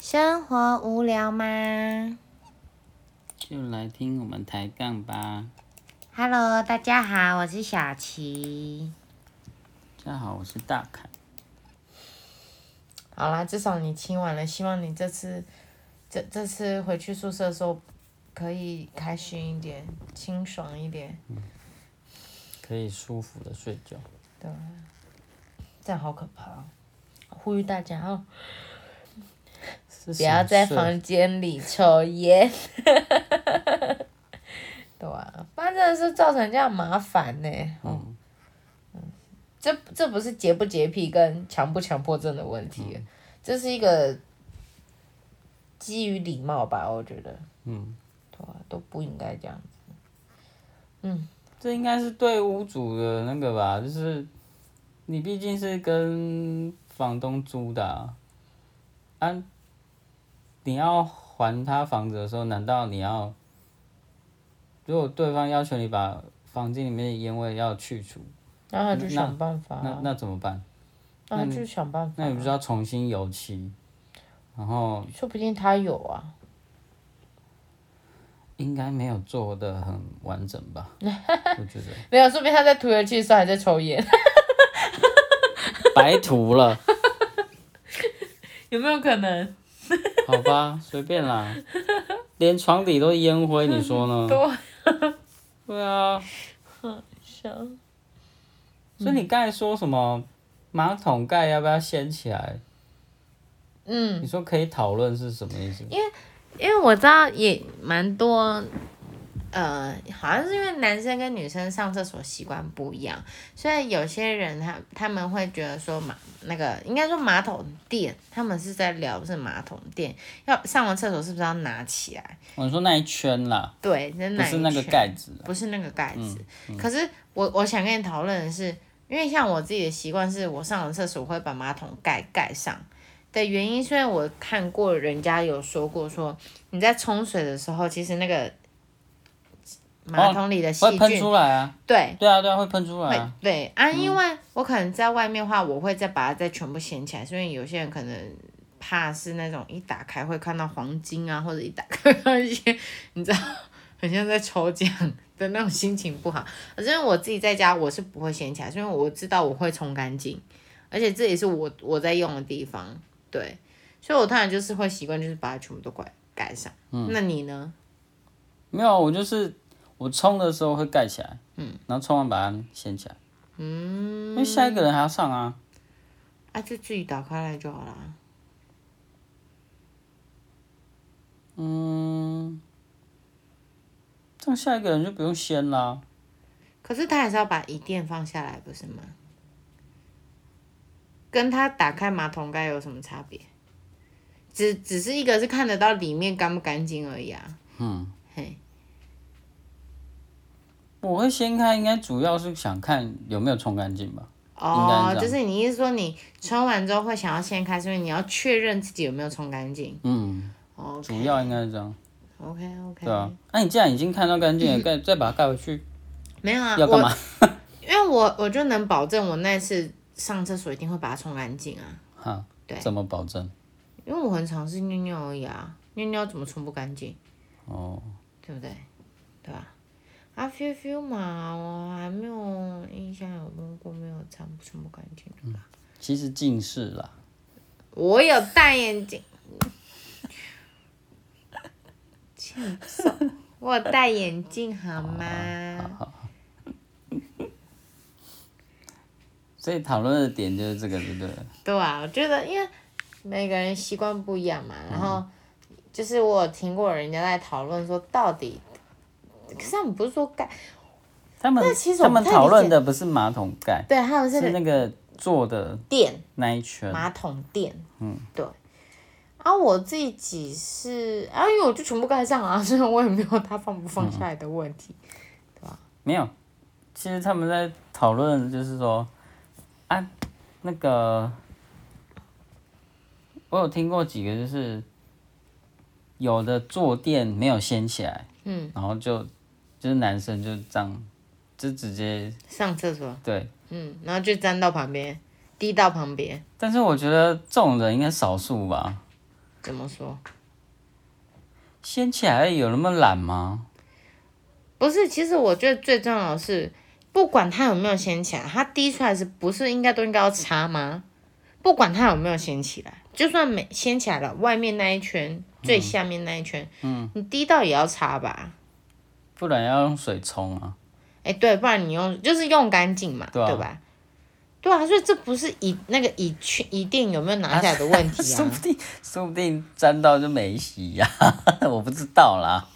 生活无聊吗就来听我们抬杠吧。？Hello，大家好，我是小琪。大家好，我是大凯。好啦，至少你亲完了，希望你这次这这次回去宿舍的时候可以开心一点，清爽一点，可以舒服的睡觉。对吧？这样好可怕、哦。呼吁大家哦，不不要在房间里抽烟。对啊，不然真的是造成这样麻烦呢。哦嗯，这这不是洁不洁癖跟强不强迫症的问题，这是一个基于礼貌吧，我觉得，嗯，对啊，都不应该这样子。嗯这应该是对屋主的那个吧，就是你毕竟是跟房东租的啊，啊你要还他房子的时候，难道你要，如果对方要求你把房间里面的烟味要去除，那他就想办法、那啊，那怎么办？那他就想办法、那你不是要重新油漆，然后说不定他有啊。应该没有做的很完整吧？我觉得没有，说不定他在涂油漆的时候还在抽烟，白涂了，有没有可能？好吧，随便啦，连床底都是烟灰，你说呢？对，对啊，想所以你刚才说什么马桶盖要不要掀起来？嗯，你说可以讨论是什么意思？因为因为我知道也蛮多，呃，好像是因为男生跟女生上厕所习惯不一样，所以有些人他他们会觉得说马那个应该说马桶垫，他们是在聊是马桶垫，要上完厕所是不是要拿起来？我说那一圈啦，对，那那一不是那个圈盖子啊，不是那个盖子。可是我我想跟你讨论的是，因为像我自己的习惯是，我上完厕所会把马桶盖盖上。的原因，虽然我看过人家有说过说你在冲水的时候，其实那个马桶里的细会喷菌，出来啊。对，对啊，对啊，会喷出来。对啊，因为我可能在外面的话，我会再把它再全部掀起来，所以有些人可能怕是那种一打开会看到黄金啊，或者一打开看到一些你知道，很像在抽奖的那种心情不好。可是因为我自己在家，我是不会掀起来，因为我知道我会冲干净，而且这也是我我在用的地方，对，所以我当然就是会习惯就是把它全部都盖盖上。嗯那你呢？没有，我就是我冲的时候会盖起来，嗯，然后冲完把它掀起来，嗯，因为下一个人还要上啊。啊，就自己打开来就好啦。嗯，这样下一个人就不用掀啦。可是他还是要把椅垫放下来，不是吗？跟他打开马桶盖有什么差别？只只是一个是看得到里面干不干净而已啊。嗯，嘿，我会掀开，应该主要是想看有没有冲干净吧。哦是，就是你意思说你冲完之后会想要掀开，是因为你要确认自己有没有冲干净。嗯，哦，主要应该是这样，OK OK。对啊。那、你既然已经看到干净了，盖再把它盖回去，没有啊，要干嘛？我因为我我就能保证我那次上厕所一定会把它冲干净啊，哈，对怎么保证？因为我很常是尿尿而已啊，尿尿怎么冲不干净？哦，对不对？对吧？啊，feel feel 嘛，我还没有印象有用过，没有擦不冲不干净的吧？其实近视啦，我有戴眼镜，欠揍！我有戴眼镜好吗？所以讨论的点就是这个，对不对？对啊，我觉得因为每个人习惯不一样嘛，然后就是我有听过人家在讨论说，到底，可是他们不是说盖，他们其实他们讨论的不是马桶盖，对，他们是是那个坐的垫。那一圈。马桶垫，嗯，对。啊，我自己是啊，因为我就全部盖上啊，所以我也没有他放不放下来的问题。对吧没有，其实他们在讨论，就是说，啊，那个，我有听过几个，就是有的坐垫没有掀起来，嗯，然后就就是男生就这样，就直接上厕所，对。嗯，然后就粘到旁边，滴到旁边。但是我觉得这种人应该少数吧，怎么说？掀起来有那么懒吗？不是，其实我觉得最重要的是，不管它有没有掀起来，它滴出来是不是应该都应该要擦吗？不管它有没有掀起来，就算没掀起来了，外面那一圈、最下面那一圈，嗯，你滴到也要擦吧？不然要用水冲啊。哎，对，不然你用就是用干净嘛，对吧？对啊，所以这不是一那个一去一定有没有拿下来的问题啊，说不定说不定沾到就没洗呀，我不知道啦。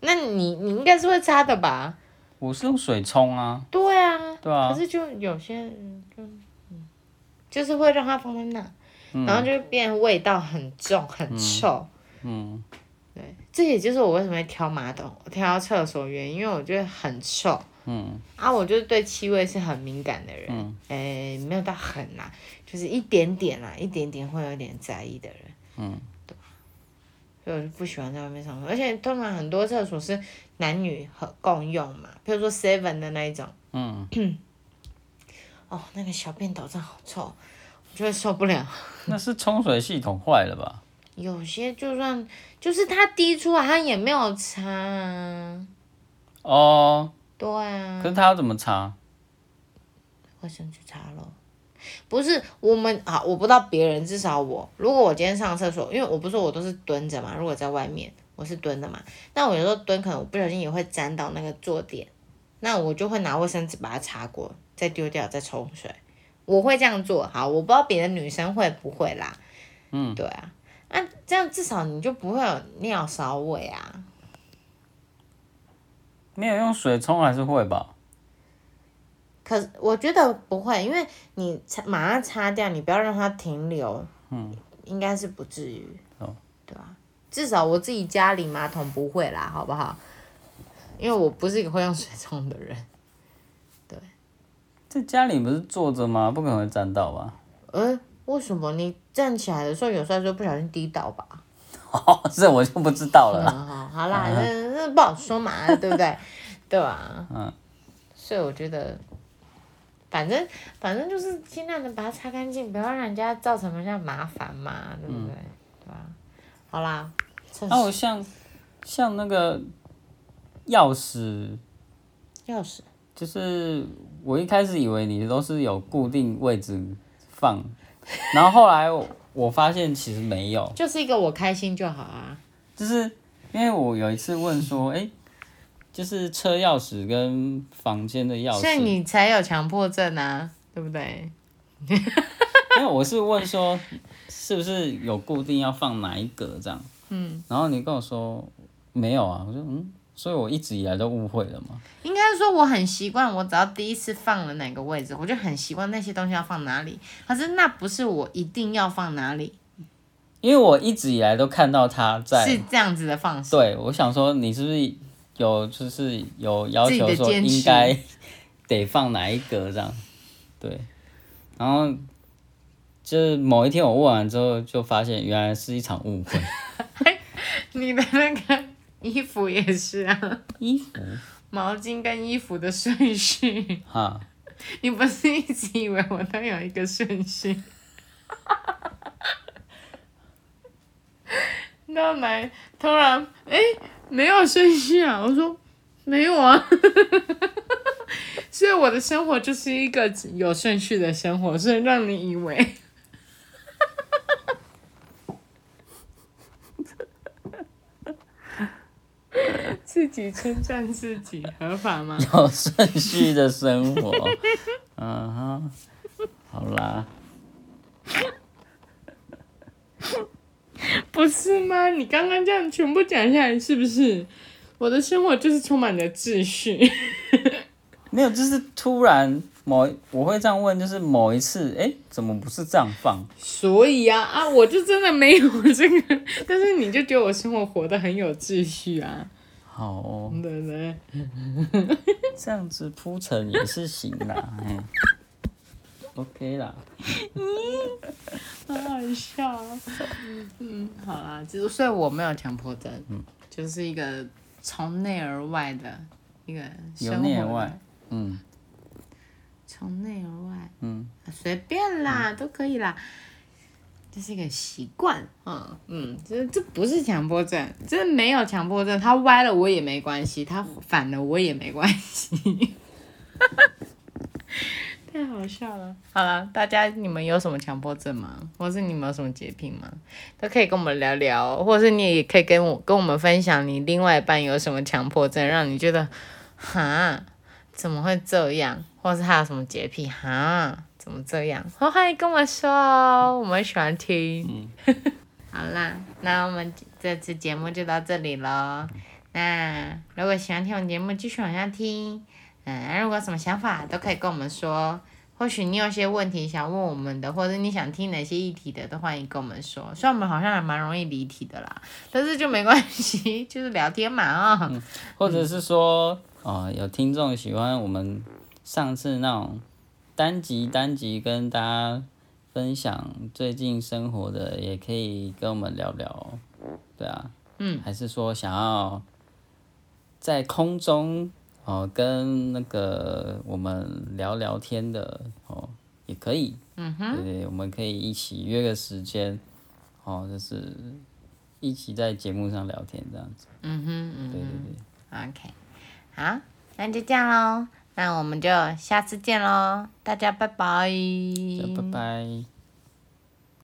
那你你应该是会擦的吧？我是用水冲啊。对啊。对啊。可是就有些人就嗯，就是会让它放在那，然后就变味道很重很臭。嗯。对，这也就是我为什么会挑马桶、挑厕所原因，因为我觉得很臭。嗯，啊，我就是对气味是很敏感的人，嗯哎，没有到很啦，就是一点点啦，一点点会有点在意的人，嗯，对，所以我就不喜欢在外面上厕所，而且通常很多厕所是男女和共用嘛，比如说 seven 的那一种，嗯，哦，那个小便斗真好臭，我就会受不了。那是冲水系统坏了吧？有些就算就是它滴出来，它也没有擦啊。哦。对啊，可是他要怎么擦？卫生纸擦咯。不是我们啊，我不知道别人，至少我，如果我今天上厕所，因为我不是说我都是蹲着嘛，如果在外面我是蹲的嘛，那我有时候蹲可能我不小心也会沾到那个坐垫，那我就会拿卫生纸把它擦过，再丢掉，再冲水，我会这样做。好，我不知道别的女生会不会啦。嗯，对啊，那这样至少你就不会有尿骚味啊。没有用水冲还是会吧？可我觉得不会，因为你擦马上擦掉，你不要让它停留，嗯，应该是不至于，哦，对吧？至少我自己家里马桶不会啦，好不好？因为我不是一个会用水冲的人，对。在家里不是坐着吗？不可能会沾到吧？呃，为什么你站起来的时候，有时候就不小心跌倒吧？哦，这我就不知道了。好，好啦，那那不好说嘛，对不对？对吧？嗯。所以我觉得，反正反正就是尽量的把它擦干净，不要让人家造成人家麻烦嘛，对不对？对吧？好啦。那我像像那个钥匙，钥匙，就是我一开始以为你都是有固定位置放，然后后来。我发现其实没有，就是一个我开心就好啊。就是因为我有一次问说，哎，就是车钥匙跟房间的钥匙，所以你才有强迫症啊，对不对？因为我是问说，是不是有固定要放哪一格这样？嗯，然后你跟我说没有啊，我说嗯。所以我一直以来都误会了吗？应该说我很习惯，我只要第一次放了哪个位置，我就很习惯那些东西要放哪里。可是那不是我一定要放哪里，因为我一直以来都看到他在是这样子的放式。对，我想说你是不是有就是有要求说应该得放哪一格这样？对，然后就是某一天我问完之后，就发现原来是一场误会。你的那个。衣服也是啊，衣服、毛巾跟衣服的顺序。哈，你不是一直以为我都有一个顺序？那来突然哎，没有顺序啊！我说没有啊，所以我的生活就是一个有顺序的生活，所以让你以为。自己称赞自己合法吗？有顺序的生活，嗯哼，好啦，不是吗？你刚刚这样全部讲下来，是不是？我的生活就是充满了秩序。没有，就是突然某我会这样问，就是某一次，哎，怎么不是这样放？所以啊啊，我就真的没有这个，但是你就觉得我生活活得很有秩序啊。好，对对，这样子铺陈也是行啦，嗯，OK 啦，很好笑，嗯，好啦，就是虽然我没有强迫症，嗯，就是一个从内而外的一个由内而外，嗯，从内而外，嗯，随便啦，都可以啦，这是一个习惯，嗯嗯，这这不是强迫症，这没有强迫症，他歪了我也没关系，他反了我也没关系，太好笑了。好了，大家你们有什么强迫症吗？或是你们有什么洁癖吗？都可以跟我们聊聊，或者是你也可以跟我跟我们分享你另外一半有什么强迫症，让你觉得哈怎么会这样，或是他有什么洁癖哈。怎么这样？欢迎跟我说哦，我们喜欢听。嗯 好啦，那我们这次节目就到这里喽。那如果喜欢听我们节目，继续往下听。嗯，如果有什么想法都可以跟我们说。或许你有些问题想问我们的，或者你想听哪些议题的，都欢迎跟我们说。虽然我们好像还蛮容易离题的啦，但是就没关系，就是聊天嘛啊。或者是说，哦，有听众喜欢我们上次那种。单集单集跟大家分享最近生活的，也可以跟我们聊聊，对啊，嗯，还是说想要在空中哦跟那个我们聊聊天的哦，也可以，嗯哼，对对，我们可以一起约个时间，哦，就是一起在节目上聊天这样子，嗯哼，对对对，OK，好，那就这样喽。那我们就下次见喽，大家拜拜。拜拜。